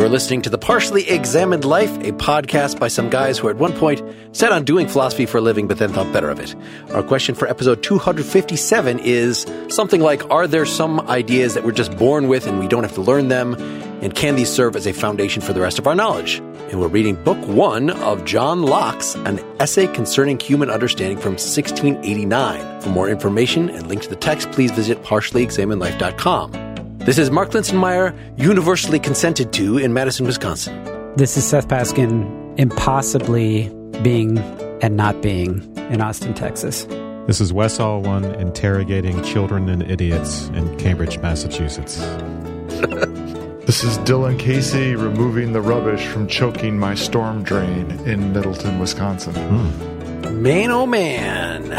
You're listening to The Partially Examined Life, a podcast by some guys who at one point set on doing philosophy for a living but then thought better of it. Our question for episode 257 is something like Are there some ideas that we're just born with and we don't have to learn them? And can these serve as a foundation for the rest of our knowledge? And we're reading book one of John Locke's An Essay Concerning Human Understanding from 1689. For more information and link to the text, please visit partiallyexaminedlife.com. This is Mark Linsenmayer, universally consented to in Madison, Wisconsin. This is Seth Paskin, impossibly being and not being in Austin, Texas. This is Wes Alwan interrogating children and idiots in Cambridge, Massachusetts. this is Dylan Casey removing the rubbish from choking my storm drain in Middleton, Wisconsin. Mm. Man, oh man.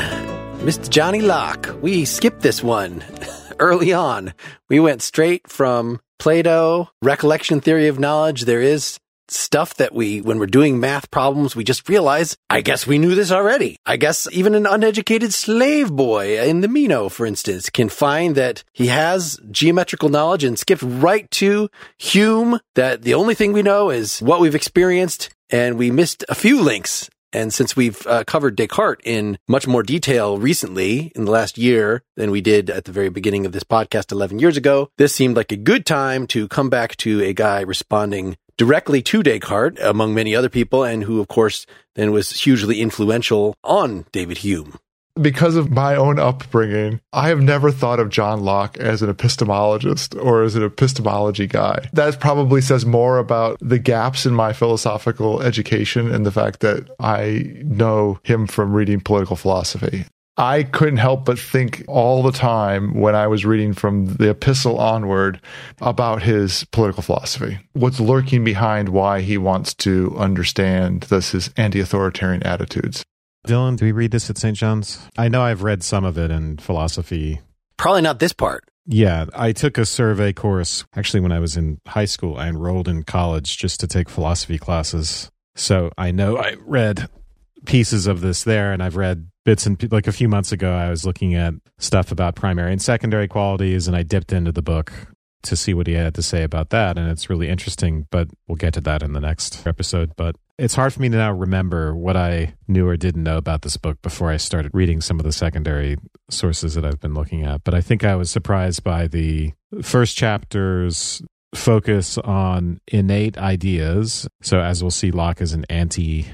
Mr. Johnny Locke, we skipped this one. early on. We went straight from Plato, recollection theory of knowledge. There is stuff that we, when we're doing math problems, we just realize, I guess we knew this already. I guess even an uneducated slave boy in the Meno, for instance, can find that he has geometrical knowledge and skipped right to Hume, that the only thing we know is what we've experienced. And we missed a few links and since we've uh, covered Descartes in much more detail recently in the last year than we did at the very beginning of this podcast 11 years ago, this seemed like a good time to come back to a guy responding directly to Descartes, among many other people, and who, of course, then was hugely influential on David Hume because of my own upbringing, I have never thought of John Locke as an epistemologist or as an epistemology guy. That probably says more about the gaps in my philosophical education and the fact that I know him from reading political philosophy. I couldn't help but think all the time when I was reading from the epistle onward about his political philosophy. What's lurking behind why he wants to understand this his anti-authoritarian attitudes. Dylan, do we read this at St. John's? I know I've read some of it in philosophy. Probably not this part. Yeah, I took a survey course. Actually, when I was in high school, I enrolled in college just to take philosophy classes. So I know I read pieces of this there, and I've read bits and like a few months ago, I was looking at stuff about primary and secondary qualities, and I dipped into the book to see what he had to say about that. And it's really interesting, but we'll get to that in the next episode. But it's hard for me to now remember what I knew or didn't know about this book before I started reading some of the secondary sources that I've been looking at. But I think I was surprised by the first chapter's focus on innate ideas. So, as we'll see, Locke is an anti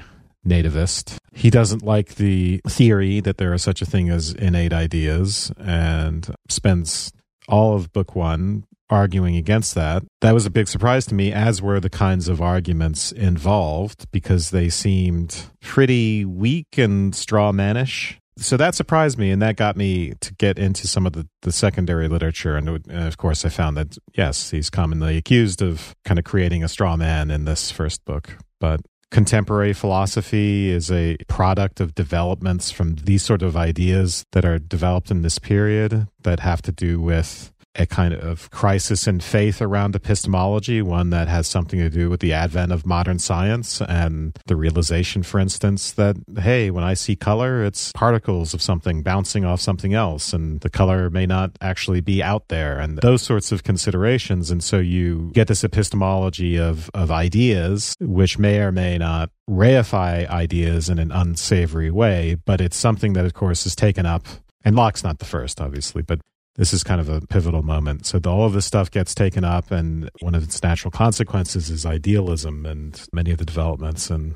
nativist. He doesn't like the theory that there is such a thing as innate ideas and spends all of book one arguing against that. That was a big surprise to me, as were the kinds of arguments involved, because they seemed pretty weak and straw mannish. So that surprised me, and that got me to get into some of the, the secondary literature. And, and of course, I found that, yes, he's commonly accused of kind of creating a straw man in this first book. But contemporary philosophy is a product of developments from these sort of ideas that are developed in this period that have to do with a kind of crisis in faith around epistemology, one that has something to do with the advent of modern science and the realization, for instance, that, hey, when I see color, it's particles of something bouncing off something else, and the color may not actually be out there, and those sorts of considerations. And so you get this epistemology of, of ideas, which may or may not reify ideas in an unsavory way, but it's something that, of course, is taken up and Locke's not the first, obviously, but this is kind of a pivotal moment. So the, all of this stuff gets taken up, and one of its natural consequences is idealism and many of the developments. And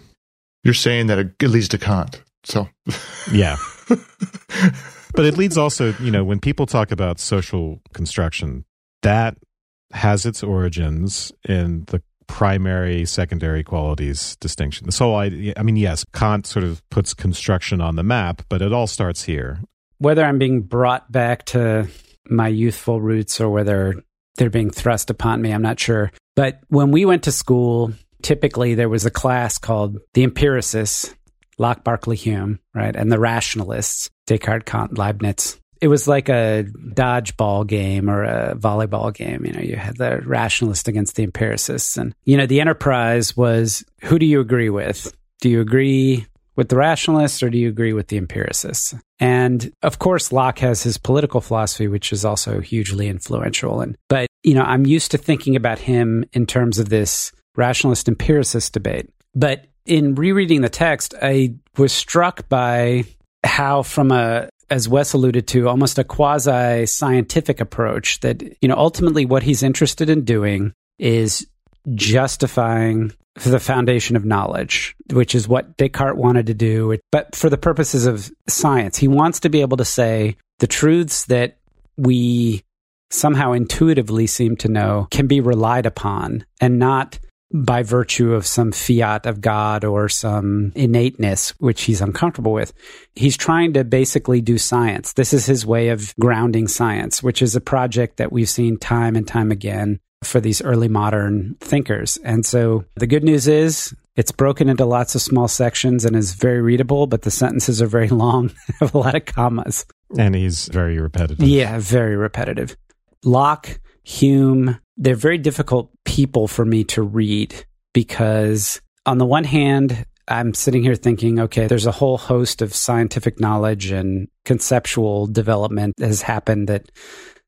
you're saying that it leads to Kant. So yeah, but it leads also, you know, when people talk about social construction, that has its origins in the primary secondary qualities distinction. This whole idea, I mean, yes, Kant sort of puts construction on the map, but it all starts here. Whether I'm being brought back to my youthful roots or whether they're being thrust upon me. I'm not sure. But when we went to school, typically there was a class called the empiricists, Locke, Berkeley, Hume, right? And the rationalists, Descartes, Kant, Leibniz. It was like a dodgeball game or a volleyball game. You know, you had the rationalists against the empiricists. And, you know, the enterprise was who do you agree with? Do you agree with the rationalists or do you agree with the empiricists? And of course, Locke has his political philosophy, which is also hugely influential. And, but, you know, I'm used to thinking about him in terms of this rationalist empiricist debate. But in rereading the text, I was struck by how, from a as Wes alluded to, almost a quasi scientific approach that, you know, ultimately what he's interested in doing is justifying the foundation of knowledge, which is what Descartes wanted to do. But for the purposes of science, he wants to be able to say the truths that we somehow intuitively seem to know can be relied upon and not by virtue of some fiat of God or some innateness, which he's uncomfortable with. He's trying to basically do science. This is his way of grounding science, which is a project that we've seen time and time again for these early modern thinkers. And so the good news is it's broken into lots of small sections and is very readable, but the sentences are very long, have a lot of commas. And he's very repetitive. Yeah, very repetitive. Locke, Hume, they're very difficult people for me to read because, on the one hand, I'm sitting here thinking, okay, there's a whole host of scientific knowledge and conceptual development that has happened that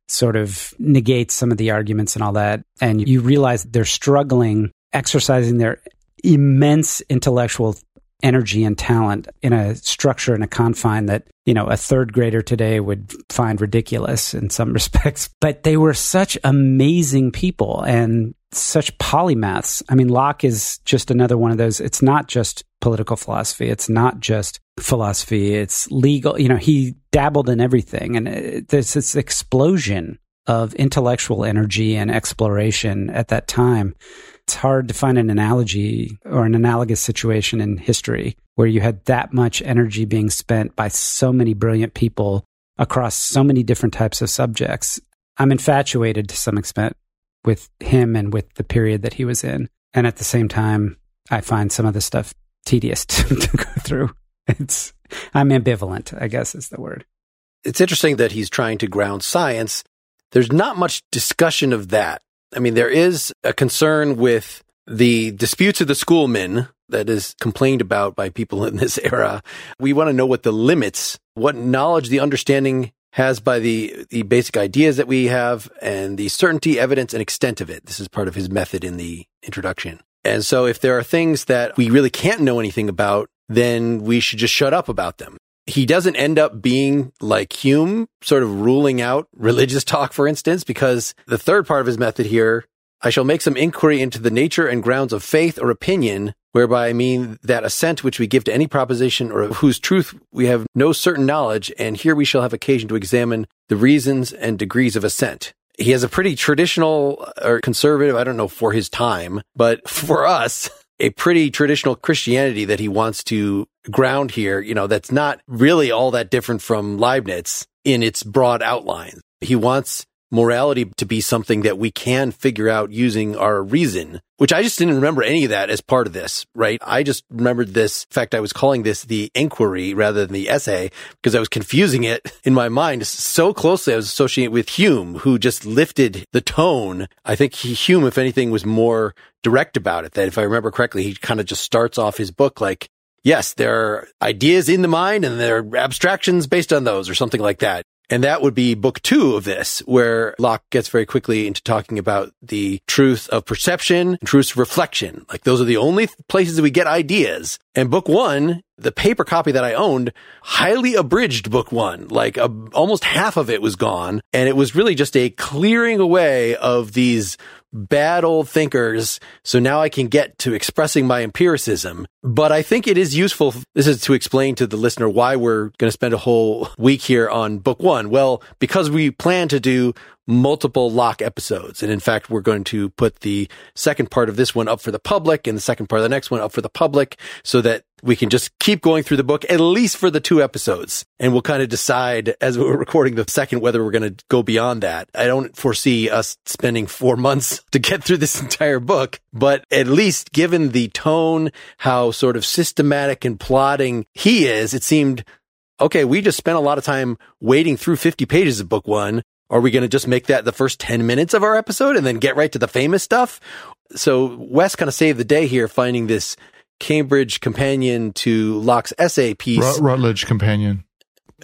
sort of negates some of the arguments and all that. And you realize they're struggling exercising their immense intellectual energy and talent in a structure and a confine that, you know, a third grader today would find ridiculous in some respects. But they were such amazing people and such polymaths. I mean, Locke is just another one of those. It's not just political philosophy. It's not just philosophy. It's legal. You know, he dabbled in everything. And it, there's this explosion of intellectual energy and exploration at that time it's hard to find an analogy or an analogous situation in history where you had that much energy being spent by so many brilliant people across so many different types of subjects. I'm infatuated to some extent with him and with the period that he was in. And at the same time, I find some of the stuff tedious to, to go through. It's, I'm ambivalent, I guess is the word. It's interesting that he's trying to ground science. There's not much discussion of that I mean, there is a concern with the disputes of the schoolmen that is complained about by people in this era. We want to know what the limits, what knowledge, the understanding has by the, the basic ideas that we have and the certainty, evidence, and extent of it. This is part of his method in the introduction. And so if there are things that we really can't know anything about, then we should just shut up about them he doesn't end up being like Hume, sort of ruling out religious talk, for instance, because the third part of his method here, I shall make some inquiry into the nature and grounds of faith or opinion, whereby I mean that assent which we give to any proposition or of whose truth we have no certain knowledge, and here we shall have occasion to examine the reasons and degrees of assent. He has a pretty traditional uh, or conservative, I don't know, for his time, but for us, a pretty traditional Christianity that he wants to ground here, you know, that's not really all that different from Leibniz in its broad outlines. He wants morality to be something that we can figure out using our reason, which I just didn't remember any of that as part of this, right? I just remembered this. In fact, I was calling this the inquiry rather than the essay because I was confusing it in my mind so closely. I was associating it with Hume, who just lifted the tone. I think Hume, if anything, was more direct about it. That if I remember correctly, he kind of just starts off his book like, yes, there are ideas in the mind and there are abstractions based on those or something like that. And that would be book two of this, where Locke gets very quickly into talking about the truth of perception, truth of reflection. Like those are the only places we get ideas. And book one, the paper copy that I owned, highly abridged book one. Like a, almost half of it was gone. And it was really just a clearing away of these bad old thinkers. So now I can get to expressing my empiricism. But I think it is useful. This is to explain to the listener why we're going to spend a whole week here on book one. Well, because we plan to do multiple Locke episodes. And in fact, we're going to put the second part of this one up for the public and the second part of the next one up for the public so that we can just keep going through the book at least for the two episodes. And we'll kind of decide as we're recording the second whether we're going to go beyond that. I don't foresee us spending four months to get through this entire book, but at least given the tone, how sort of systematic and plotting he is, it seemed okay, we just spent a lot of time wading through 50 pages of book one. Are we going to just make that the first 10 minutes of our episode and then get right to the famous stuff? So Wes kind of saved the day here finding this Cambridge companion to Locke's essay piece. Rut- Routledge companion.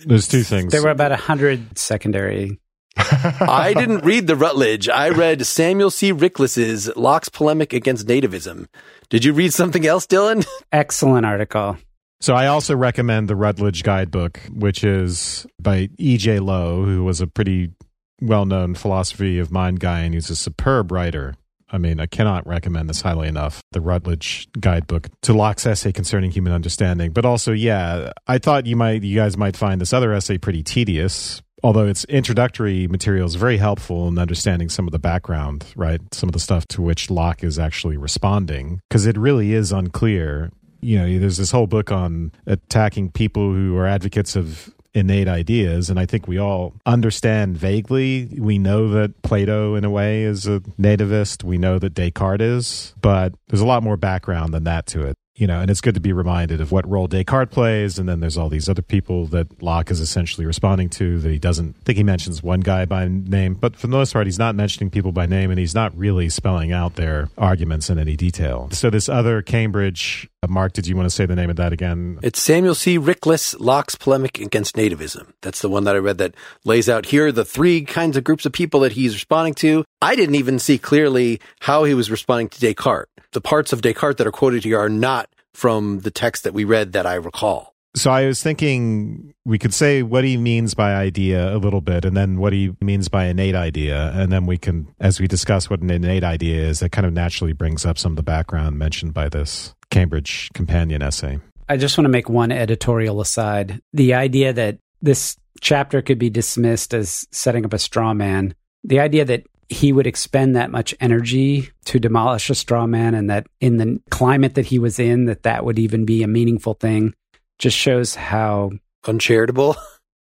There's two things. There were about a hundred secondary I didn't read the Routledge. I read Samuel C. Rickless's Locke's polemic against nativism. Did you read something else, Dylan? Excellent article. So I also recommend the Routledge Guidebook, which is by E.J. Lowe, who was a pretty well-known philosophy of mind guy and he's a superb writer. I mean, I cannot recommend this highly enough. The Routledge Guidebook to Locke's essay concerning human understanding. But also, yeah, I thought you might, you guys might find this other essay pretty tedious. Although its introductory material is very helpful in understanding some of the background, right? Some of the stuff to which Locke is actually responding, because it really is unclear. You know, there's this whole book on attacking people who are advocates of innate ideas and i think we all understand vaguely. We know that plato in a way is a nativist. We know that descartes is but there's a lot more background than that to it you know, and it's good to be reminded of what role Descartes plays. And then there's all these other people that Locke is essentially responding to that he doesn't think he mentions one guy by name, but for the most part, he's not mentioning people by name and he's not really spelling out their arguments in any detail. So this other Cambridge, uh, Mark, did you want to say the name of that again? It's Samuel C. Rickless, Locke's polemic against nativism. That's the one that I read that lays out here the three kinds of groups of people that he's responding to. I didn't even see clearly how he was responding to Descartes the parts of Descartes that are quoted here are not from the text that we read that I recall. So I was thinking we could say what he means by idea a little bit, and then what he means by innate idea, and then we can, as we discuss what an innate idea is, that kind of naturally brings up some of the background mentioned by this Cambridge companion essay. I just want to make one editorial aside. The idea that this chapter could be dismissed as setting up a straw man, the idea that he would expend that much energy to demolish a straw man and that in the climate that he was in that that would even be a meaningful thing. Just shows how uncharitable?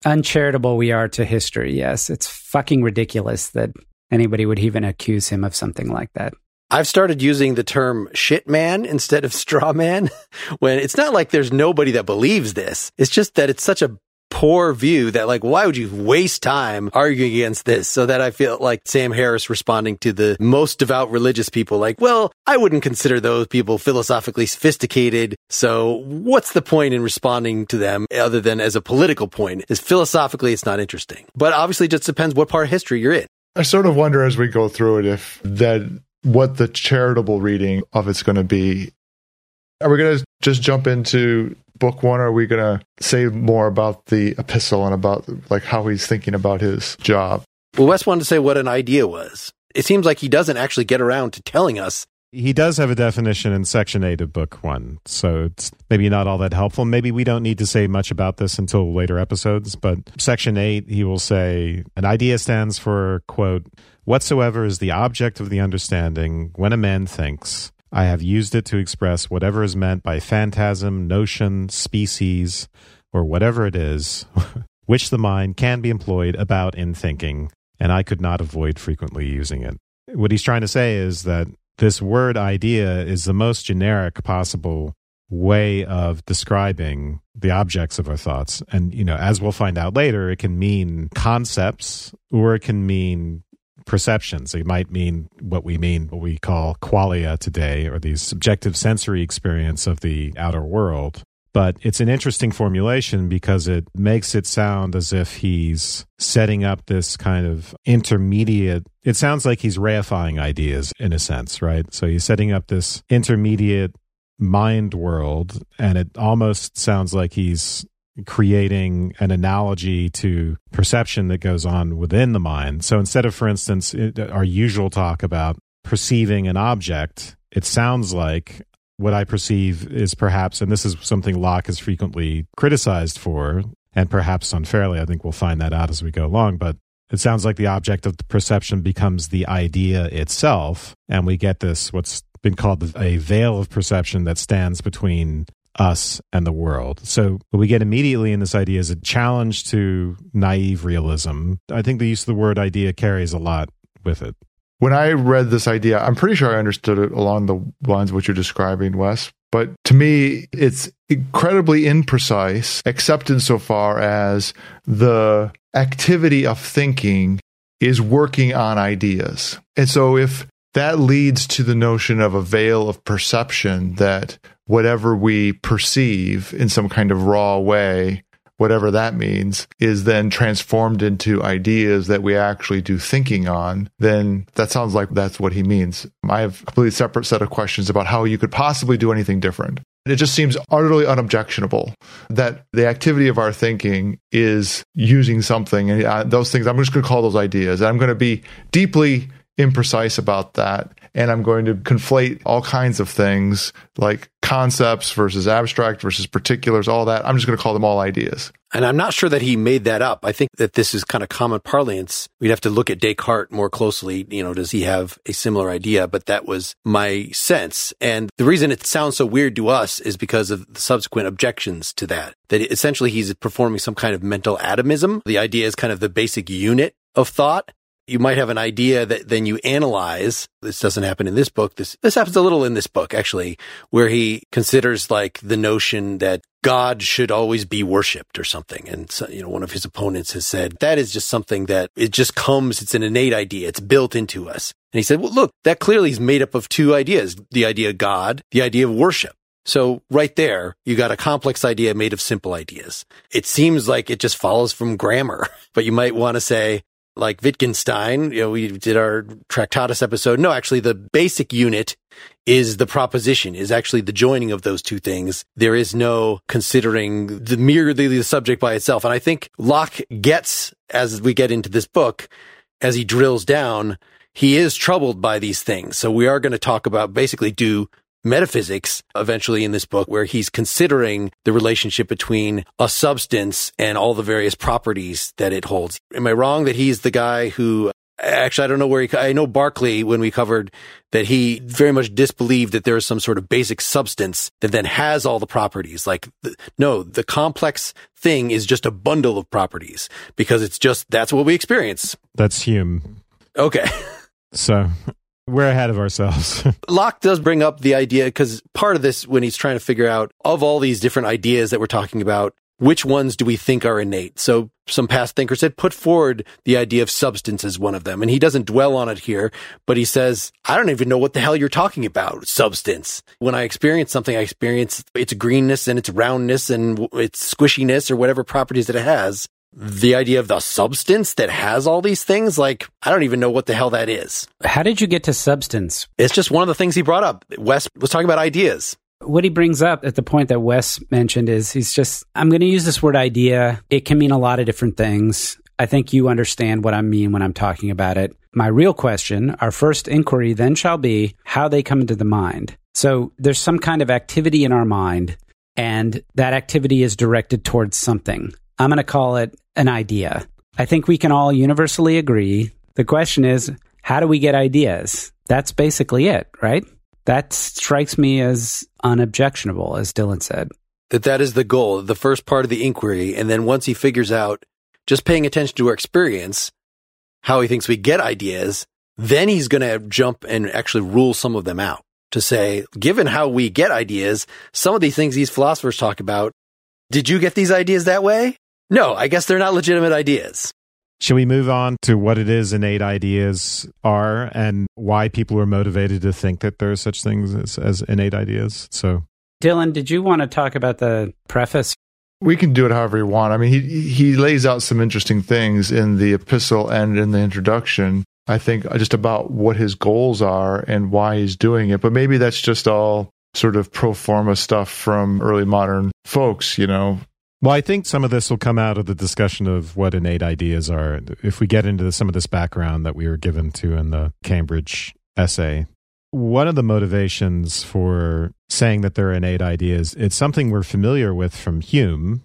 Uncharitable we are to history yes. It's fucking ridiculous that anybody would even accuse him of something like that. I've started using the term shit man instead of straw man when it's not like there's nobody that believes this. It's just that it's such a poor view that like, why would you waste time arguing against this? So that I feel like Sam Harris responding to the most devout religious people, like, well, I wouldn't consider those people philosophically sophisticated. So what's the point in responding to them other than as a political point? Is philosophically, it's not interesting, but obviously it just depends what part of history you're in. I sort of wonder as we go through it if that what the charitable reading of it's going to be. Are we going to just jump into book one? Or are we going to say more about the epistle and about like how he's thinking about his job? Well, Wes wanted to say what an idea was. It seems like he doesn't actually get around to telling us. He does have a definition in section eight of book one, so it's maybe not all that helpful. Maybe we don't need to say much about this until later episodes, but section eight, he will say an idea stands for, quote, whatsoever is the object of the understanding when a man thinks, I have used it to express whatever is meant by phantasm, notion, species, or whatever it is, which the mind can be employed about in thinking, and I could not avoid frequently using it. What he's trying to say is that this word idea is the most generic possible way of describing the objects of our thoughts. And, you know, as we'll find out later, it can mean concepts or it can mean perceptions. It might mean what we mean, what we call qualia today, or the subjective sensory experience of the outer world. But it's an interesting formulation because it makes it sound as if he's setting up this kind of intermediate. It sounds like he's reifying ideas in a sense, right? So he's setting up this intermediate mind world, and it almost sounds like he's creating an analogy to perception that goes on within the mind. So instead of, for instance, our usual talk about perceiving an object, it sounds like what I perceive is perhaps, and this is something Locke is frequently criticized for, and perhaps unfairly. I think we'll find that out as we go along. But it sounds like the object of the perception becomes the idea itself, and we get this what's been called a veil of perception that stands between us and the world. So what we get immediately in this idea is a challenge to naive realism. I think the use of the word idea carries a lot with it. When I read this idea, I'm pretty sure I understood it along the lines of what you're describing, Wes. But to me, it's incredibly imprecise, except insofar as the activity of thinking is working on ideas. And so if that leads to the notion of a veil of perception that whatever we perceive in some kind of raw way, whatever that means, is then transformed into ideas that we actually do thinking on, then that sounds like that's what he means. I have a completely separate set of questions about how you could possibly do anything different. It just seems utterly unobjectionable that the activity of our thinking is using something. And uh, those things, I'm just going to call those ideas. I'm going to be deeply imprecise about that. And I'm going to conflate all kinds of things like concepts versus abstract versus particulars, all that. I'm just going to call them all ideas. And I'm not sure that he made that up. I think that this is kind of common parlance. We'd have to look at Descartes more closely. You know, does he have a similar idea? But that was my sense. And the reason it sounds so weird to us is because of the subsequent objections to that. That essentially he's performing some kind of mental atomism. The idea is kind of the basic unit of thought you might have an idea that then you analyze. This doesn't happen in this book. This, this happens a little in this book, actually, where he considers like the notion that God should always be worshiped or something. And so, you know, one of his opponents has said that is just something that it just comes. It's an innate idea. It's built into us. And he said, well, look, that clearly is made up of two ideas, the idea of God, the idea of worship. So right there, you got a complex idea made of simple ideas. It seems like it just follows from grammar, but you might want to say, like Wittgenstein, you know, we did our Tractatus episode. No, actually the basic unit is the proposition, is actually the joining of those two things. There is no considering the merely the subject by itself. And I think Locke gets, as we get into this book, as he drills down, he is troubled by these things. So we are going to talk about basically do metaphysics eventually in this book where he's considering the relationship between a substance and all the various properties that it holds. Am I wrong that he's the guy who actually I don't know where he I know Berkeley when we covered that he very much disbelieved that there is some sort of basic substance that then has all the properties like no the complex thing is just a bundle of properties because it's just that's what we experience. That's Hume. Okay. So we're ahead of ourselves. Locke does bring up the idea because part of this, when he's trying to figure out of all these different ideas that we're talking about, which ones do we think are innate? So some past thinkers had put forward the idea of substance as one of them. And he doesn't dwell on it here, but he says, I don't even know what the hell you're talking about. Substance. When I experience something, I experience its greenness and its roundness and its squishiness or whatever properties that it has the idea of the substance that has all these things, like, I don't even know what the hell that is. How did you get to substance? It's just one of the things he brought up. Wes was talking about ideas. What he brings up at the point that Wes mentioned is he's just, I'm going to use this word idea. It can mean a lot of different things. I think you understand what I mean when I'm talking about it. My real question, our first inquiry then shall be how they come into the mind. So there's some kind of activity in our mind, and that activity is directed towards something. I'm going to call it an idea. I think we can all universally agree. The question is, how do we get ideas? That's basically it, right? That strikes me as unobjectionable, as Dylan said. That that is the goal, the first part of the inquiry. And then once he figures out, just paying attention to our experience, how he thinks we get ideas, then he's going to jump and actually rule some of them out to say, given how we get ideas, some of these things these philosophers talk about, did you get these ideas that way? No, I guess they're not legitimate ideas. Should we move on to what it is innate ideas are and why people are motivated to think that there are such things as, as innate ideas? So, Dylan, did you want to talk about the preface? We can do it however you want. I mean, he he lays out some interesting things in the epistle and in the introduction. I think uh, just about what his goals are and why he's doing it. But maybe that's just all sort of pro forma stuff from early modern folks, you know, well, I think some of this will come out of the discussion of what innate ideas are. If we get into some of this background that we were given to in the Cambridge essay, one of the motivations for saying that they're innate ideas, it's something we're familiar with from Hume,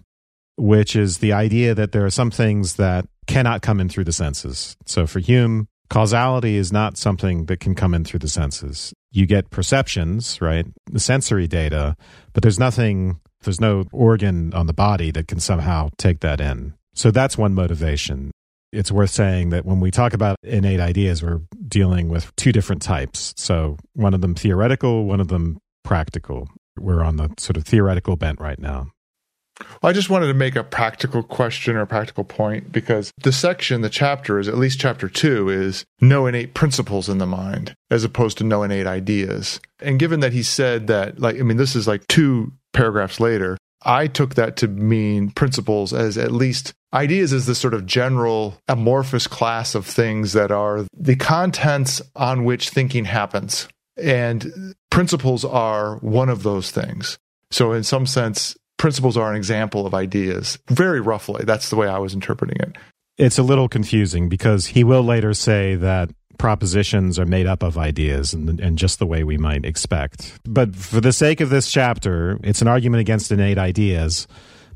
which is the idea that there are some things that cannot come in through the senses. So for Hume, causality is not something that can come in through the senses. You get perceptions, right? The sensory data, but there's nothing there's no organ on the body that can somehow take that in. So that's one motivation. It's worth saying that when we talk about innate ideas, we're dealing with two different types. So one of them theoretical, one of them practical. We're on the sort of theoretical bent right now. Well, I just wanted to make a practical question or practical point because the section, the chapter is at least chapter two is no innate principles in the mind as opposed to no innate ideas. And given that he said that, like, I mean, this is like two paragraphs later, I took that to mean principles as at least ideas as this sort of general amorphous class of things that are the contents on which thinking happens. And principles are one of those things. So, in some sense, principles are an example of ideas. Very roughly, that's the way I was interpreting it. It's a little confusing because he will later say that propositions are made up of ideas and, and just the way we might expect. But for the sake of this chapter, it's an argument against innate ideas,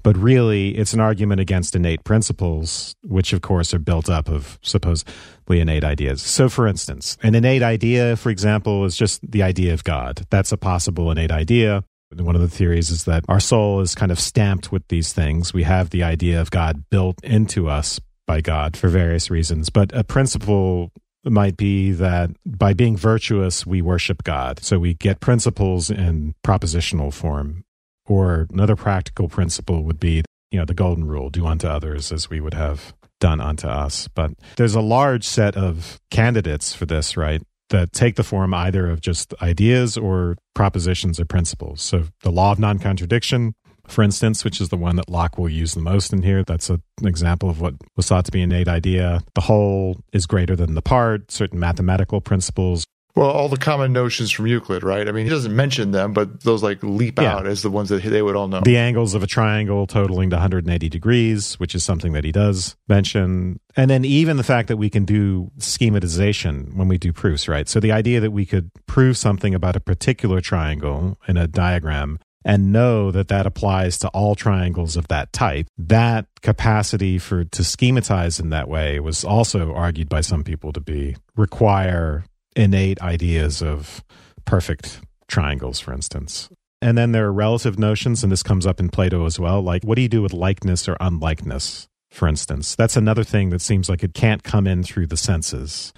but really it's an argument against innate principles, which of course are built up of supposedly innate ideas. So, for instance, an innate idea, for example, is just the idea of God. That's a possible innate idea. One of the theories is that our soul is kind of stamped with these things. We have the idea of God built into us by God for various reasons. But a principle might be that by being virtuous, we worship God. So we get principles in propositional form. Or another practical principle would be, you know, the golden rule do unto others as we would have done unto us. But there's a large set of candidates for this, right? That take the form either of just ideas or propositions or principles. So the law of non contradiction, for instance, which is the one that Locke will use the most in here. That's a, an example of what was thought to be an innate idea. The whole is greater than the part, certain mathematical principles. Well, all the common notions from Euclid, right? I mean, he doesn't mention them, but those like leap Yeah. out as the ones that they would all know. The angles of a triangle totaling to 180 degrees, which is something that he does mention. And then even the fact that we can do schematization when we do proofs, right? So the idea that we could prove something about a particular triangle in a diagram and know that that applies to all triangles of that type. That capacity for to schematize in that way was also argued by some people to be require innate ideas of perfect triangles for instance. And then there are relative notions and this comes up in plato as well like what do you do with likeness or unlikeness for instance? That's another thing that seems like it can't come in through the senses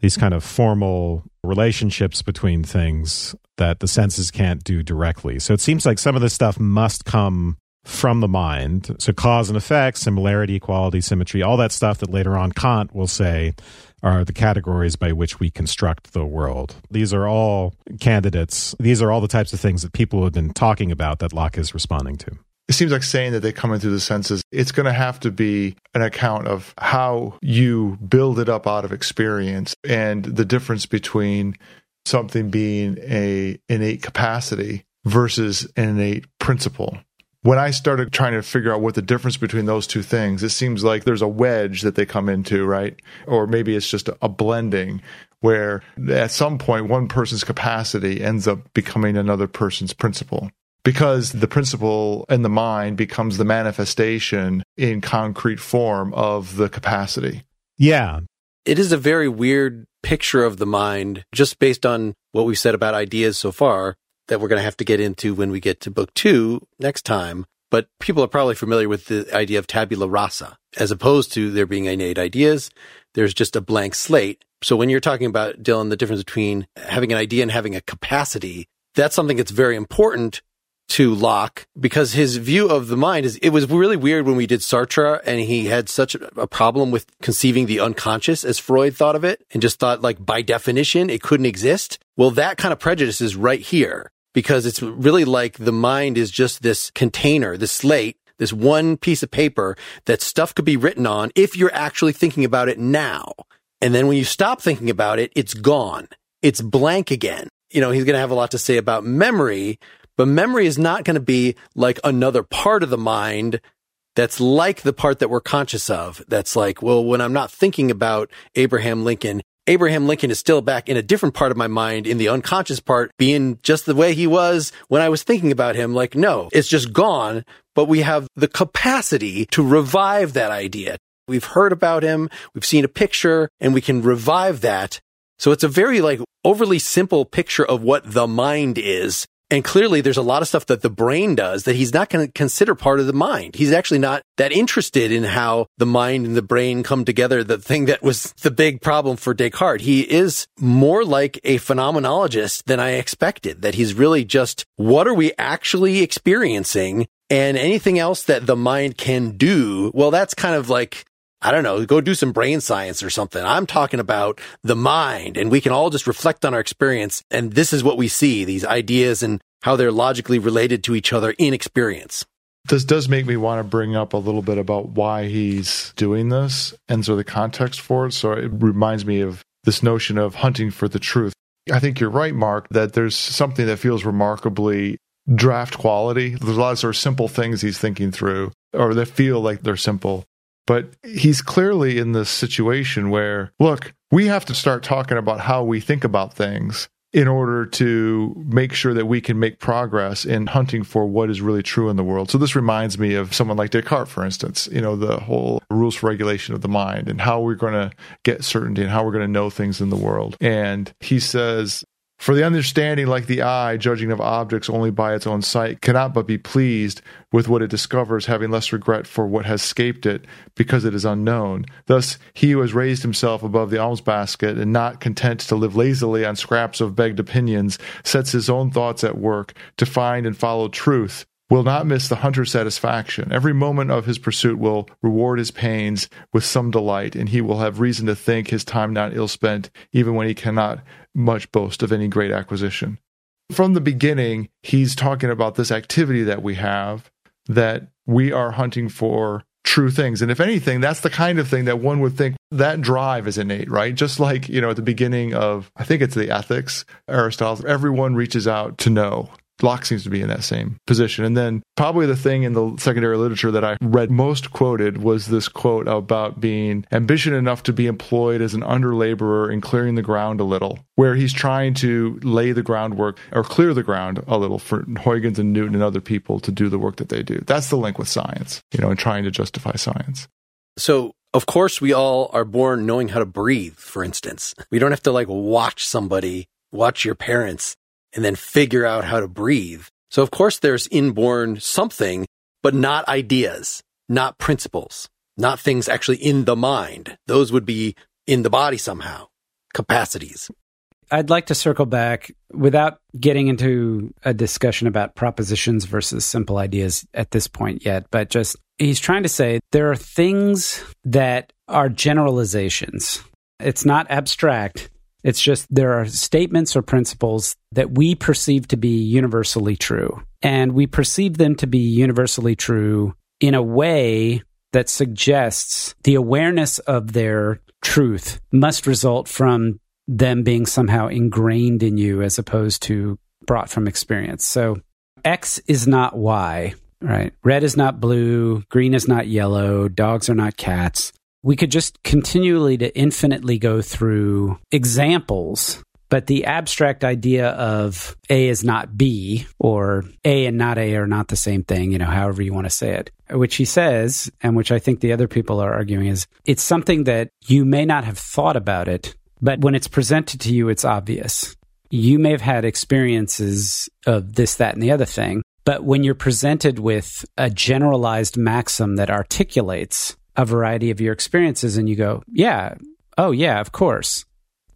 these kind of formal relationships between things that the senses can't do directly. So it seems like some of this stuff must come from the mind. So cause and effect, similarity, equality, symmetry, all that stuff that later on Kant will say are the categories by which we construct the world. These are all candidates. These are all the types of things that people have been talking about that Locke is responding to. It seems like saying that they come in through the senses. It's going to have to be an account of how you build it up out of experience and the difference between something being a innate capacity versus an innate principle. When I started trying to figure out what the difference between those two things, it seems like there's a wedge that they come into, right? Or maybe it's just a blending where at some point one person's capacity ends up becoming another person's principle because the principle in the mind becomes the manifestation in concrete form of the capacity. Yeah. It is a very weird picture of the mind, just based on what we've said about ideas so far, that we're going to have to get into when we get to book two next time. But people are probably familiar with the idea of tabula rasa, as opposed to there being innate ideas. There's just a blank slate. So when you're talking about, Dylan, the difference between having an idea and having a capacity, that's something that's very important to Locke because his view of the mind is it was really weird when we did Sartre and he had such a problem with conceiving the unconscious as Freud thought of it and just thought like by definition it couldn't exist. Well, that kind of prejudice is right here because it's really like the mind is just this container, this slate, this one piece of paper that stuff could be written on if you're actually thinking about it now. And then when you stop thinking about it, it's gone. It's blank again. You know, he's going to have a lot to say about memory, but memory is not going to be like another part of the mind that's like the part that we're conscious of. That's like, well, when I'm not thinking about Abraham Lincoln, Abraham Lincoln is still back in a different part of my mind in the unconscious part being just the way he was when I was thinking about him. Like, no, it's just gone, but we have the capacity to revive that idea. We've heard about him. We've seen a picture and we can revive that. So it's a very like overly simple picture of what the mind is. And clearly there's a lot of stuff that the brain does that he's not going to consider part of the mind. He's actually not that interested in how the mind and the brain come together. The thing that was the big problem for Descartes. He is more like a phenomenologist than I expected, that he's really just, what are we actually experiencing? And anything else that the mind can do, well, that's kind of like I don't know, go do some brain science or something. I'm talking about the mind and we can all just reflect on our experience. And this is what we see, these ideas and how they're logically related to each other in experience. This does make me want to bring up a little bit about why he's doing this and so the context for it. So it reminds me of this notion of hunting for the truth. I think you're right, Mark, that there's something that feels remarkably draft quality. There's a lot of sort of simple things he's thinking through or that feel like they're simple. But he's clearly in this situation where, look, we have to start talking about how we think about things in order to make sure that we can make progress in hunting for what is really true in the world. So this reminds me of someone like Descartes, for instance, you know, the whole rules for regulation of the mind and how we're going to get certainty and how we're going to know things in the world. And he says, for the understanding, like the eye, judging of objects only by its own sight, cannot but be pleased with what it discovers, having less regret for what has escaped it, because it is unknown. Thus, he who has raised himself above the alms basket, and not content to live lazily on scraps of begged opinions, sets his own thoughts at work to find and follow truth, will not miss the hunter's satisfaction. Every moment of his pursuit will reward his pains with some delight, and he will have reason to think his time not ill spent, even when he cannot much boast of any great acquisition. From the beginning, he's talking about this activity that we have that we are hunting for true things. And if anything, that's the kind of thing that one would think that drive is innate, right? Just like, you know, at the beginning of, I think it's the ethics, Aristotle, everyone reaches out to know. Locke seems to be in that same position. And then probably the thing in the secondary literature that I read most quoted was this quote about being ambition enough to be employed as an under laborer in clearing the ground a little, where he's trying to lay the groundwork or clear the ground a little for Huygens and Newton and other people to do the work that they do. That's the link with science, you know, and trying to justify science. So of course, we all are born knowing how to breathe, for instance. We don't have to like watch somebody, watch your parents and then figure out how to breathe. So of course there's inborn something, but not ideas, not principles, not things actually in the mind. Those would be in the body somehow, capacities. I'd like to circle back without getting into a discussion about propositions versus simple ideas at this point yet, but just he's trying to say there are things that are generalizations. It's not abstract. It's just there are statements or principles that we perceive to be universally true. And we perceive them to be universally true in a way that suggests the awareness of their truth must result from them being somehow ingrained in you as opposed to brought from experience. So X is not Y, right? Red is not blue, green is not yellow, dogs are not cats we could just continually to infinitely go through examples but the abstract idea of A is not B or A and not A are not the same thing, you know, however you want to say it, which he says, and which I think the other people are arguing is it's something that you may not have thought about it, but when it's presented to you, it's obvious. You may have had experiences of this, that, and the other thing, but when you're presented with a generalized maxim that articulates a variety of your experiences and you go, yeah, oh, yeah, of course.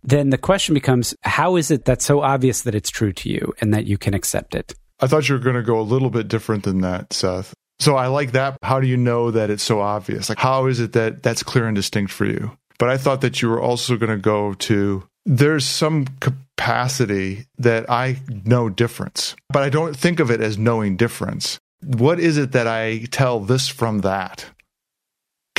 Then the question becomes, how is it that's so obvious that it's true to you and that you can accept it? I thought you were going to go a little bit different than that, Seth. So I like that. How do you know that it's so obvious? Like, how is it that that's clear and distinct for you? But I thought that you were also going to go to there's some capacity that I know difference, but I don't think of it as knowing difference. What is it that I tell this from that?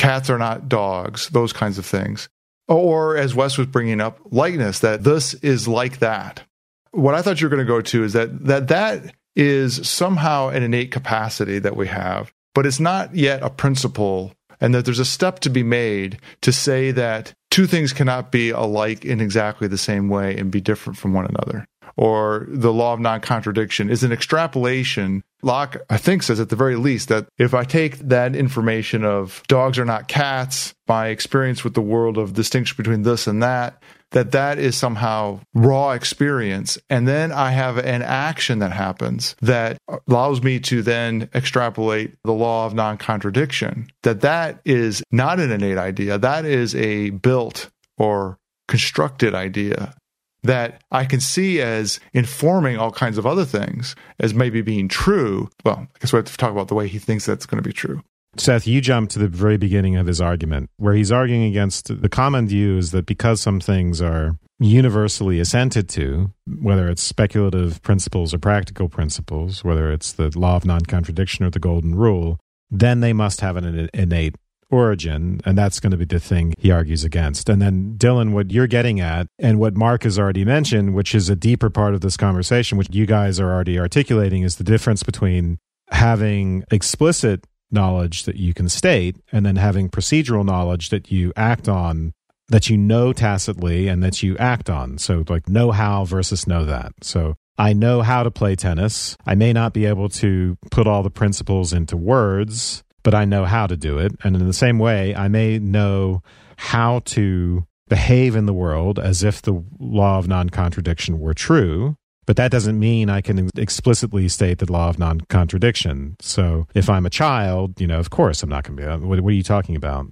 Cats are not dogs, those kinds of things. Or, as Wes was bringing up, likeness, that this is like that. What I thought you were going to go to is that, that that is somehow an innate capacity that we have, but it's not yet a principle, and that there's a step to be made to say that two things cannot be alike in exactly the same way and be different from one another or the law of non contradiction is an extrapolation. Locke, I think, says at the very least that if I take that information of dogs are not cats, my experience with the world of distinction between this and that, that that is somehow raw experience. And then I have an action that happens that allows me to then extrapolate the law of non contradiction, that that is not an innate idea. That is a built or constructed idea that I can see as informing all kinds of other things as maybe being true. Well, I guess we have to talk about the way he thinks that's going to be true. Seth, you jump to the very beginning of his argument, where he's arguing against the common view is that because some things are universally assented to, whether it's speculative principles or practical principles, whether it's the law of non contradiction or the golden rule, then they must have an innate origin. And that's going to be the thing he argues against. And then, Dylan, what you're getting at, and what Mark has already mentioned, which is a deeper part of this conversation, which you guys are already articulating, is the difference between having explicit knowledge that you can state and then having procedural knowledge that you act on that you know tacitly and that you act on. So, like, know how versus know that. So, I know how to play tennis. I may not be able to put all the principles into words, but I know how to do it. And in the same way, I may know how to behave in the world as if the law of non contradiction were true. But that doesn't mean I can explicitly state the law of non contradiction. So if I'm a child, you know, of course I'm not going to be. Uh, what, what, are you talking about?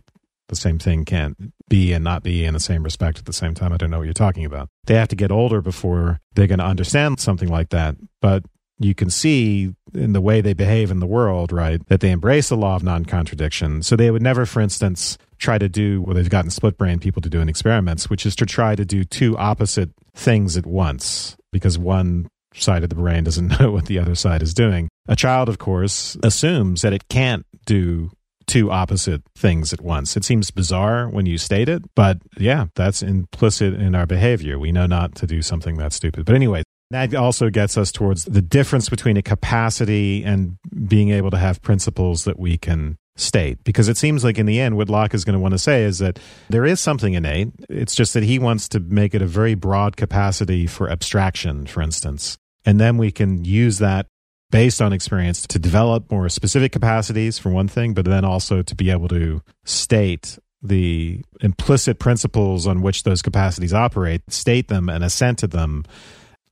The same thing can't be and not be in the same respect at the same time. I don't know what you're talking about. They have to get older before they're going to understand something like that. But you can see in the way they behave in the world, right, that they embrace the law of non contradiction. So they would never, for instance, try to do what they've gotten split brain people to do in experiments, which is to try to do two opposite things at once because one side of the brain doesn't know what the other side is doing. A child, of course, assumes that it can't do two opposite things at once. It seems bizarre when you state it, but yeah, that's implicit in our behavior. We know not to do something that stupid. But anyway, that also gets us towards the difference between a capacity and being able to have principles that we can state. Because it seems like in the end, what Locke is going to want to say is that there is something innate. It's just that he wants to make it a very broad capacity for abstraction, for instance. And then we can use that based on experience to develop more specific capacities, for one thing, but then also to be able to state the implicit principles on which those capacities operate, state them and assent to them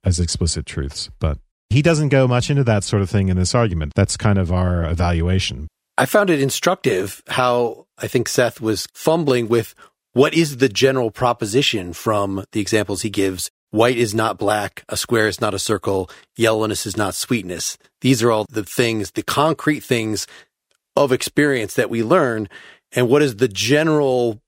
as explicit truths. But he doesn't go much into that sort of thing in this argument. That's kind of our evaluation. I found it instructive how I think Seth was fumbling with what is the general proposition from the examples he gives. White is not black. A square is not a circle. Yellowness is not sweetness. These are all the things, the concrete things of experience that we learn. And what is the general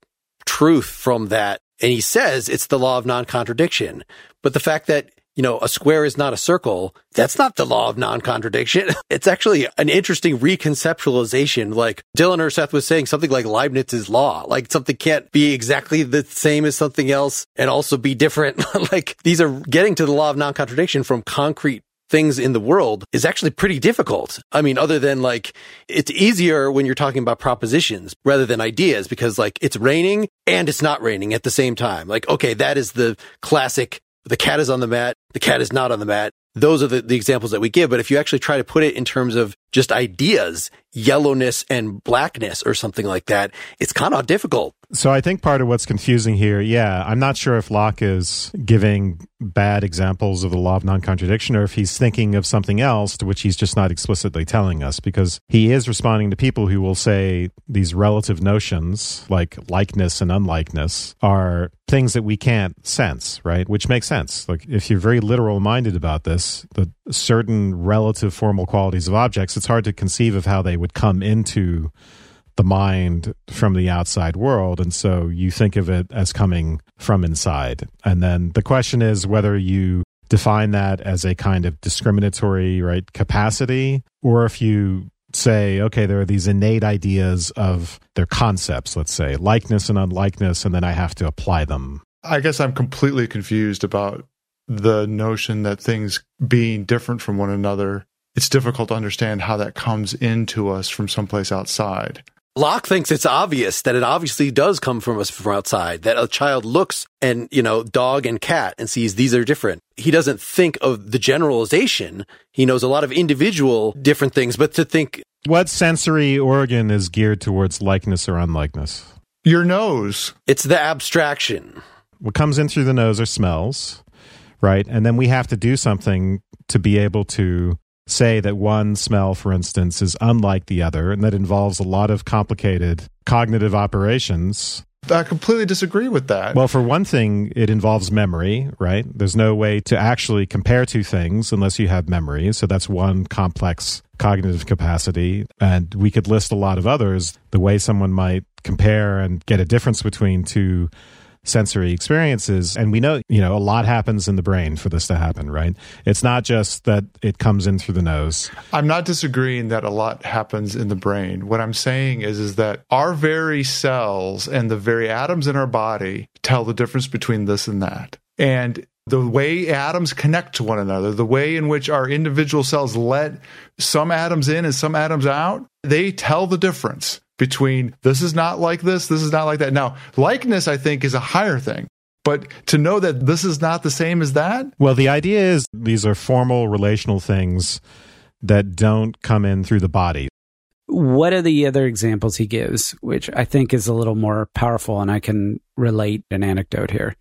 truth from that? And he says it's the law of non contradiction. But the fact that you know, a square is not a circle. That's not the law of non-contradiction. It's actually an interesting reconceptualization. Like Dylan or Seth was saying, something like Leibniz's law, like something can't be exactly the same as something else and also be different. like these are getting to the law of non-contradiction from concrete things in the world is actually pretty difficult. I mean, other than like, it's easier when you're talking about propositions rather than ideas because like it's raining and it's not raining at the same time. Like, okay, that is the classic the cat is on the mat, the cat is not on the mat. Those are the, the examples that we give. But if you actually try to put it in terms of just ideas, yellowness and blackness or something like that, it's kind of difficult. So I think part of what's confusing here, yeah, I'm not sure if Locke is giving bad examples of the law of non-contradiction or if he's thinking of something else to which he's just not explicitly telling us because he is responding to people who will say these relative notions like likeness and unlikeness are things that we can't sense, right? Which makes sense. Like if you're very literal minded about this, the certain relative formal qualities of objects, it's hard to conceive of how they would come into the mind from the outside world. And so you think of it as coming from inside. And then the question is whether you define that as a kind of discriminatory, right, capacity, or if you say, okay, there are these innate ideas of their concepts, let's say, likeness and unlikeness, and then I have to apply them. I guess I'm completely confused about the notion that things being different from one another, it's difficult to understand how that comes into us from someplace outside. Locke thinks it's obvious that it obviously does come from us from outside, that a child looks and, you know, dog and cat and sees these are different. He doesn't think of the generalization. He knows a lot of individual different things, but to think. What sensory organ is geared towards likeness or unlikeness? Your nose. It's the abstraction. What comes in through the nose are smells, right? And then we have to do something to be able to say that one smell, for instance, is unlike the other, and that involves a lot of complicated cognitive operations I completely disagree with that. Well, for one thing, it involves memory, right? There's no way to actually compare two things unless you have memory. So that's one complex cognitive capacity. And we could list a lot of others, the way someone might compare and get a difference between two sensory experiences. And we know, you know, a lot happens in the brain for this to happen, right? It's not just that it comes in through the nose. I'm not disagreeing that a lot happens in the brain. What I'm saying is, is that our very cells and the very atoms in our body tell the difference between this and that. And the way atoms connect to one another, the way in which our individual cells let some atoms in and some atoms out, they tell the difference between this is not like this, this is not like that. Now, likeness, I think, is a higher thing. But to know that this is not the same as that? Well, the idea is these are formal relational things that don't come in through the body. What are the other examples he gives, which I think is a little more powerful, and I can relate an anecdote here?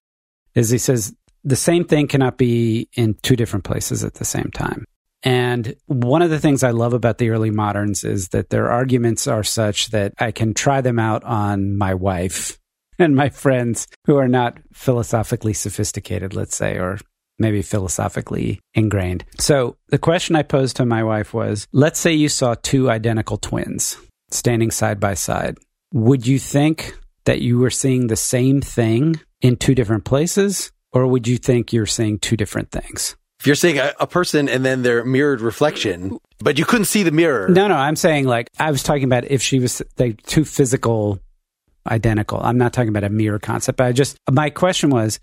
Is he says the same thing cannot be in two different places at the same time. And one of the things I love about the early moderns is that their arguments are such that I can try them out on my wife and my friends who are not philosophically sophisticated, let's say, or maybe philosophically ingrained. So the question I posed to my wife was let's say you saw two identical twins standing side by side. Would you think that you were seeing the same thing in two different places? Or would you think you're seeing two different things? If you're seeing a, a, person and then their mirrored reflection, but you couldn't see the mirror. No, no, I'm saying like I was talking about if she was like two physical identical. I'm not talking about a mirror concept, but I just my question was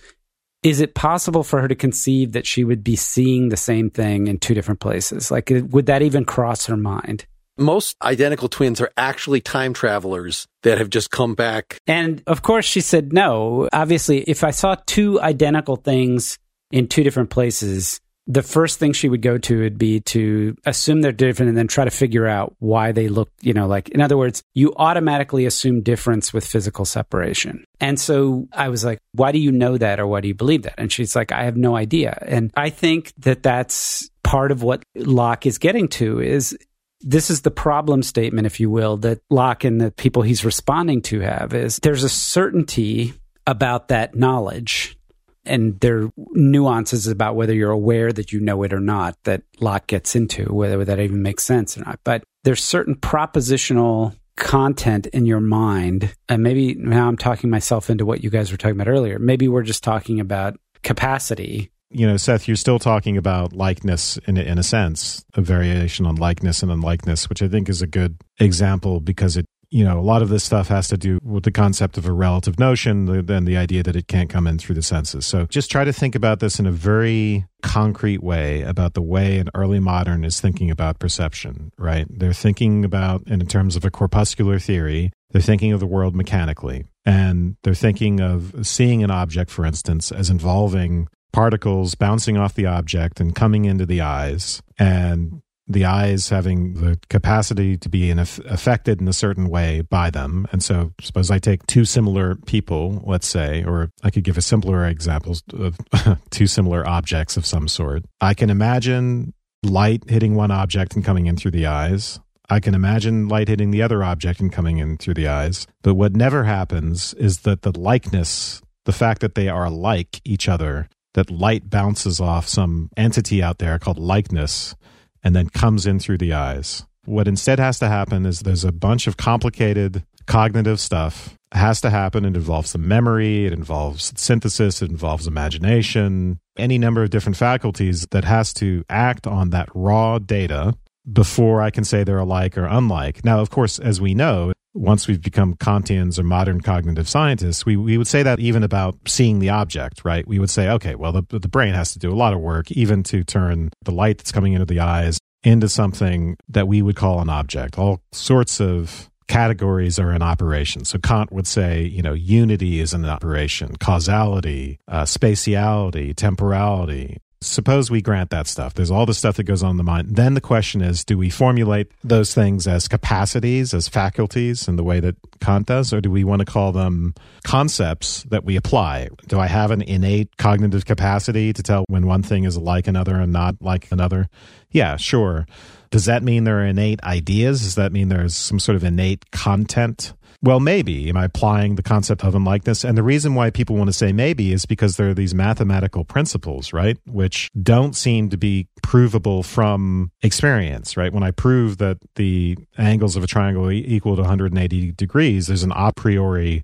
is it possible for her to conceive that she would be seeing the same thing in two different places? Like would that even cross her mind? Most identical twins are actually time travelers that have just come back. And of course she said no. Obviously, if I saw two identical things in two different places, the first thing she would go to would be to assume they're different and then try to figure out why they look, you know, like, in other words, you automatically assume difference with physical separation. And so I was like, why do you know that or why do you believe that? And she's like, I have no idea. And I think that that's part of what Locke is getting to is this is the problem statement, if you will, that Locke and the people he's responding to have is there's a certainty about that knowledge and there are nuances about whether you're aware that you know it or not that Locke gets into, whether that even makes sense or not. But there's certain propositional content in your mind, and maybe now I'm talking myself into what you guys were talking about earlier. Maybe we're just talking about capacity. You know, Seth, you're still talking about likeness in in a sense, a variation on likeness and unlikeness, which I think is a good example because it you know, a lot of this stuff has to do with the concept of a relative notion, then the idea that it can't come in through the senses. So just try to think about this in a very concrete way about the way an early modern is thinking about perception, right? They're thinking about, in terms of a corpuscular theory, they're thinking of the world mechanically. And they're thinking of seeing an object, for instance, as involving particles bouncing off the object and coming into the eyes and the eyes having the capacity to be in affected in a certain way by them. And so, suppose I take two similar people, let's say, or I could give a simpler example of two similar objects of some sort. I can imagine light hitting one object and coming in through the eyes. I can imagine light hitting the other object and coming in through the eyes. But what never happens is that the likeness, the fact that they are like each other, that light bounces off some entity out there called likeness and then comes in through the eyes. What instead has to happen is there's a bunch of complicated cognitive stuff it has to happen. It involves some memory, it involves synthesis, it involves imagination, any number of different faculties that has to act on that raw data before I can say they're alike or unlike. Now, of course, as we know, once we've become Kantians or modern cognitive scientists, we, we would say that even about seeing the object, right? We would say, okay, well, the, the brain has to do a lot of work, even to turn the light that's coming into the eyes into something that we would call an object. All sorts of categories are in operation. So Kant would say, you know, unity is an operation, causality, uh, spatiality, temporality, Suppose we grant that stuff. There's all the stuff that goes on in the mind. Then the question is do we formulate those things as capacities, as faculties in the way that Kant does, or do we want to call them concepts that we apply? Do I have an innate cognitive capacity to tell when one thing is like another and not like another? Yeah, sure. Does that mean there are innate ideas? Does that mean there's some sort of innate content well, maybe. Am I applying the concept of unlikeness? And the reason why people want to say maybe is because there are these mathematical principles, right? Which don't seem to be provable from experience, right? When I prove that the angles of a triangle equal to 180 degrees, there's an a priori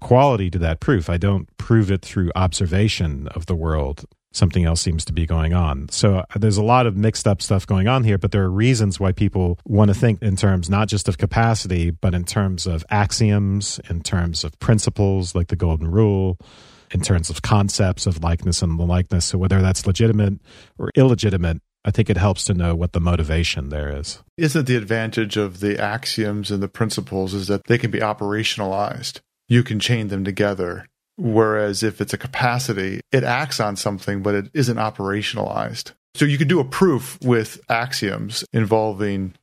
quality to that proof. I don't prove it through observation of the world something else seems to be going on. So uh, there's a lot of mixed up stuff going on here, but there are reasons why people want to think in terms not just of capacity, but in terms of axioms, in terms of principles like the golden rule, in terms of concepts of likeness and the likeness. So whether that's legitimate or illegitimate, I think it helps to know what the motivation there is. Isn't the advantage of the axioms and the principles is that they can be operationalized? You can chain them together Whereas if it's a capacity, it acts on something, but it isn't operationalized. So you could do a proof with axioms involving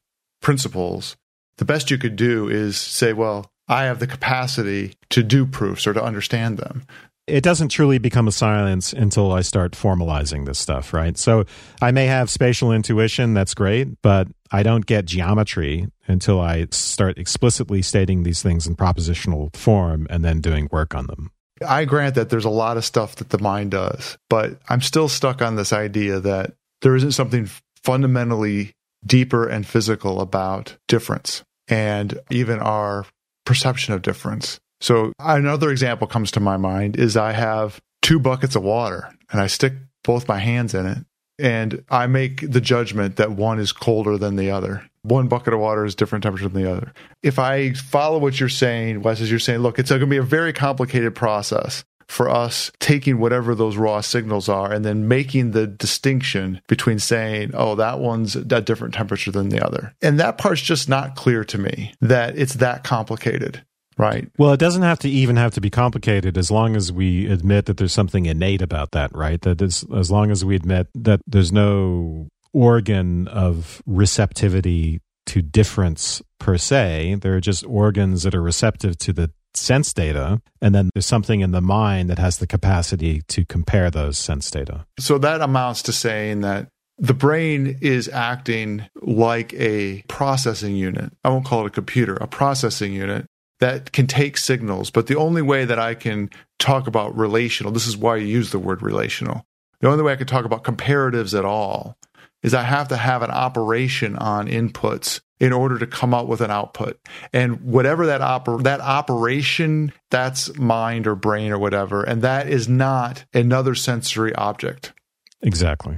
principles. The best you could do is say, well, I have the capacity to do proofs or to understand them. It doesn't truly become a science until I start formalizing this stuff, right? So I may have spatial intuition, that's great, but I don't get geometry until I start explicitly stating these things in propositional form and then doing work on them. I grant that there's a lot of stuff that the mind does, but I'm still stuck on this idea that there isn't something fundamentally deeper and physical about difference and even our perception of difference. So another example comes to my mind is I have two buckets of water and I stick both my hands in it and I make the judgment that one is colder than the other one bucket of water is different temperature than the other. If I follow what you're saying, Wes, is you're saying, look, it's going to be a very complicated process for us taking whatever those raw signals are and then making the distinction between saying, oh, that one's a different temperature than the other. And that part's just not clear to me that it's that complicated. Right. Well, it doesn't have to even have to be complicated as long as we admit that there's something innate about that, right? That as long as we admit that there's no organ of receptivity to difference per se. There are just organs that are receptive to the sense data. And then there's something in the mind that has the capacity to compare those sense data. So that amounts to saying that the brain is acting like a processing unit. I won't call it a computer, a processing unit that can take signals. But the only way that I can talk about relational, this is why you use the word relational. The only way I can talk about comparatives at all is I have to have an operation on inputs in order to come up with an output. And whatever that oper- that operation, that's mind or brain or whatever, and that is not another sensory object. Exactly.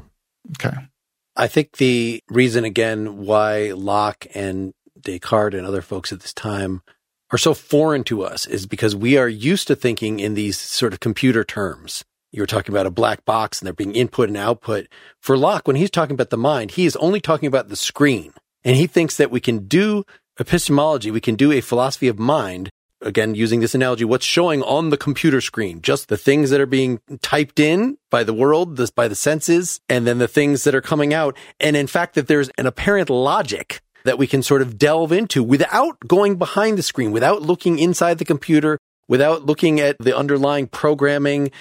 Okay. I think the reason again why Locke and Descartes and other folks at this time are so foreign to us is because we are used to thinking in these sort of computer terms you were talking about a black box and there being input and output. For Locke, when he's talking about the mind, he is only talking about the screen. And he thinks that we can do epistemology, we can do a philosophy of mind. Again, using this analogy, what's showing on the computer screen, just the things that are being typed in by the world, this, by the senses, and then the things that are coming out. And in fact, that there's an apparent logic that we can sort of delve into without going behind the screen, without looking inside the computer, without looking at the underlying programming.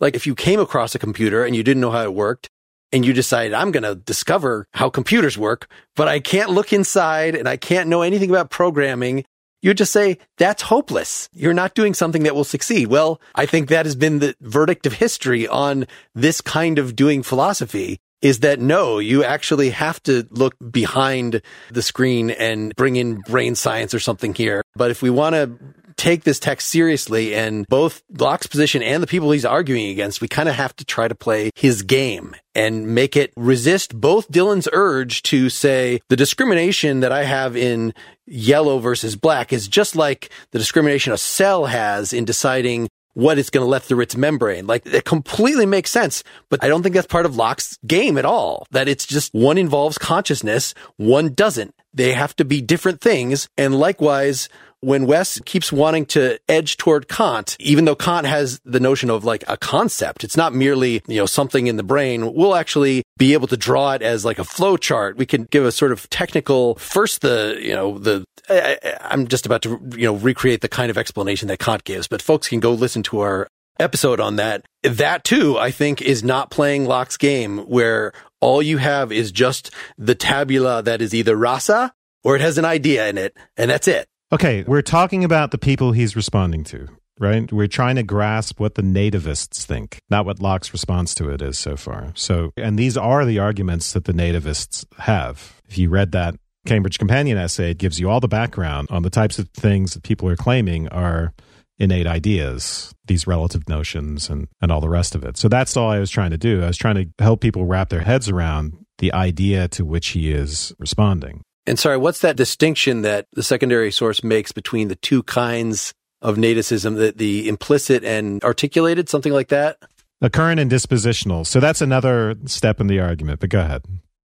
Like if you came across a computer and you didn't know how it worked and you decided I'm going to discover how computers work, but I can't look inside and I can't know anything about programming. You just say that's hopeless. You're not doing something that will succeed. Well, I think that has been the verdict of history on this kind of doing philosophy is that no, you actually have to look behind the screen and bring in brain science or something here. But if we want to take this text seriously and both Locke's position and the people he's arguing against, we kind of have to try to play his game and make it resist both Dylan's urge to say the discrimination that I have in yellow versus black is just like the discrimination a cell has in deciding what it's going to let through its membrane. Like it completely makes sense, but I don't think that's part of Locke's game at all. That it's just one involves consciousness, one doesn't. They have to be different things. And likewise, when Wes keeps wanting to edge toward Kant, even though Kant has the notion of like a concept, it's not merely, you know, something in the brain. We'll actually be able to draw it as like a flow chart. We can give a sort of technical, first the, you know, the, I, I'm just about to, you know, recreate the kind of explanation that Kant gives, but folks can go listen to our episode on that. That too, I think is not playing Locke's game where all you have is just the tabula that is either rasa or it has an idea in it and that's it. Okay, we're talking about the people he's responding to, right? We're trying to grasp what the nativists think, not what Locke's response to it is so far. So, and these are the arguments that the nativists have. If you read that Cambridge Companion essay, it gives you all the background on the types of things that people are claiming are innate ideas, these relative notions and, and all the rest of it. So that's all I was trying to do. I was trying to help people wrap their heads around the idea to which he is responding. And sorry, what's that distinction that the secondary source makes between the two kinds of nativism, the, the implicit and articulated, something like that? Occurrent and dispositional. So that's another step in the argument, but go ahead.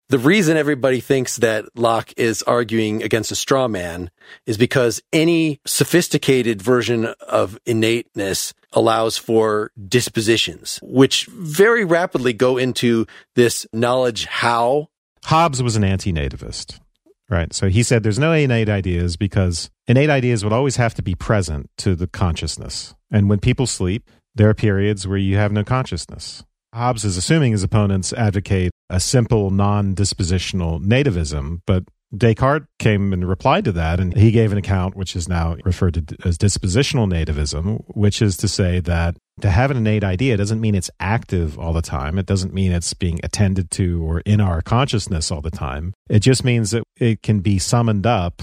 The reason everybody thinks that Locke is arguing against a straw man is because any sophisticated version of innateness allows for dispositions, which very rapidly go into this knowledge how. Hobbes was an anti nativist. Right. So he said there's no innate ideas because innate ideas would always have to be present to the consciousness. And when people sleep, there are periods where you have no consciousness. Hobbes is assuming his opponents advocate a simple, non dispositional nativism, but Descartes came and replied to that, and he gave an account which is now referred to as dispositional nativism, which is to say that to have an innate idea doesn't mean it's active all the time. It doesn't mean it's being attended to or in our consciousness all the time. It just means that it can be summoned up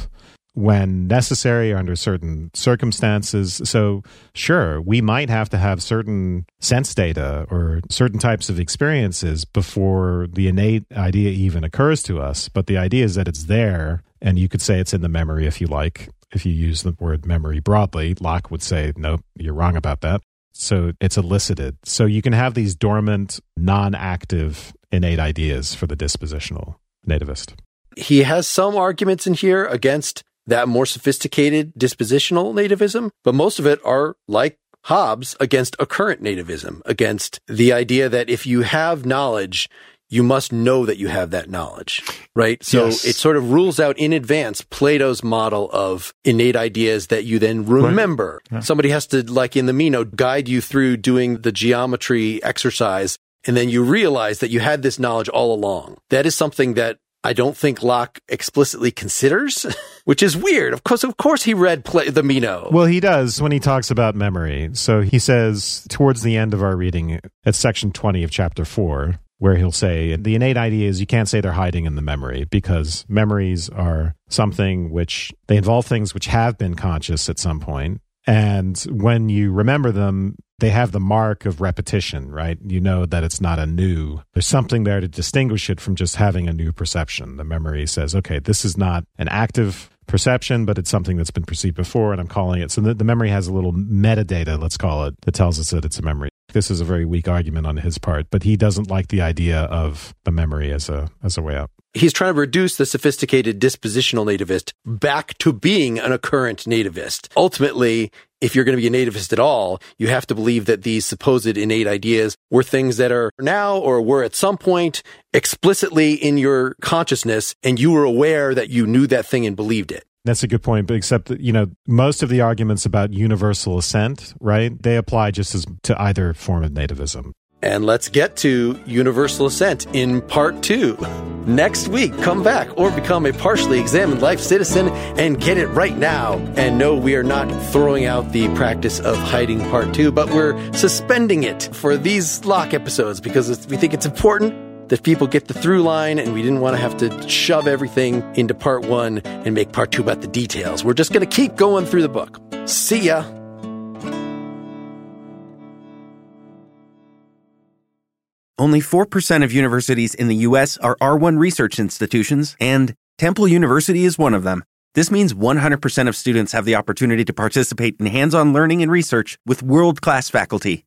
when necessary or under certain circumstances. So, sure, we might have to have certain sense data or certain types of experiences before the innate idea even occurs to us. But the idea is that it's there, and you could say it's in the memory if you like. If you use the word memory broadly, Locke would say, nope, you're wrong about that. So it's elicited. So you can have these dormant, non active innate ideas for the dispositional nativist. He has some arguments in here against that more sophisticated dispositional nativism, but most of it are like Hobbes against occurrent nativism, against the idea that if you have knowledge, you must know that you have that knowledge, right? So yes. it sort of rules out in advance Plato's model of innate ideas that you then remember. Right. Yeah. Somebody has to, like in the Meno, guide you through doing the geometry exercise. And then you realize that you had this knowledge all along. That is something that I don't think Locke explicitly considers, which is weird. Of course, of course, he read play, the Meno. Well, he does when he talks about memory. So he says towards the end of our reading, at section twenty of chapter four, where he'll say the innate idea is you can't say they're hiding in the memory because memories are something which they involve things which have been conscious at some point and when you remember them, they have the mark of repetition, right? You know that it's not a new. There's something there to distinguish it from just having a new perception. The memory says, okay, this is not an active perception, but it's something that's been perceived before, and I'm calling it. So the, the memory has a little metadata, let's call it, that tells us that it's a memory. This is a very weak argument on his part, but he doesn't like the idea of the memory as a as a way out he's trying to reduce the sophisticated dispositional nativist back to being an occurrent nativist. Ultimately, if you're going to be a nativist at all, you have to believe that these supposed innate ideas were things that are now or were at some point explicitly in your consciousness and you were aware that you knew that thing and believed it. That's a good point, but except that, you know, most of the arguments about universal assent, right? They apply just as to either form of nativism. And let's get to universal assent in part two. Next week, come back or become a partially examined life citizen and get it right now. And no, we are not throwing out the practice of hiding part two, but we're suspending it for these Locke episodes because we think it's important that people get the through line and we didn't want to have to shove everything into part one and make part two about the details. We're just going to keep going through the book. See ya. Only 4% of universities in the U.S. are R1 research institutions, and Temple University is one of them. This means 100% of students have the opportunity to participate in hands on learning and research with world class faculty.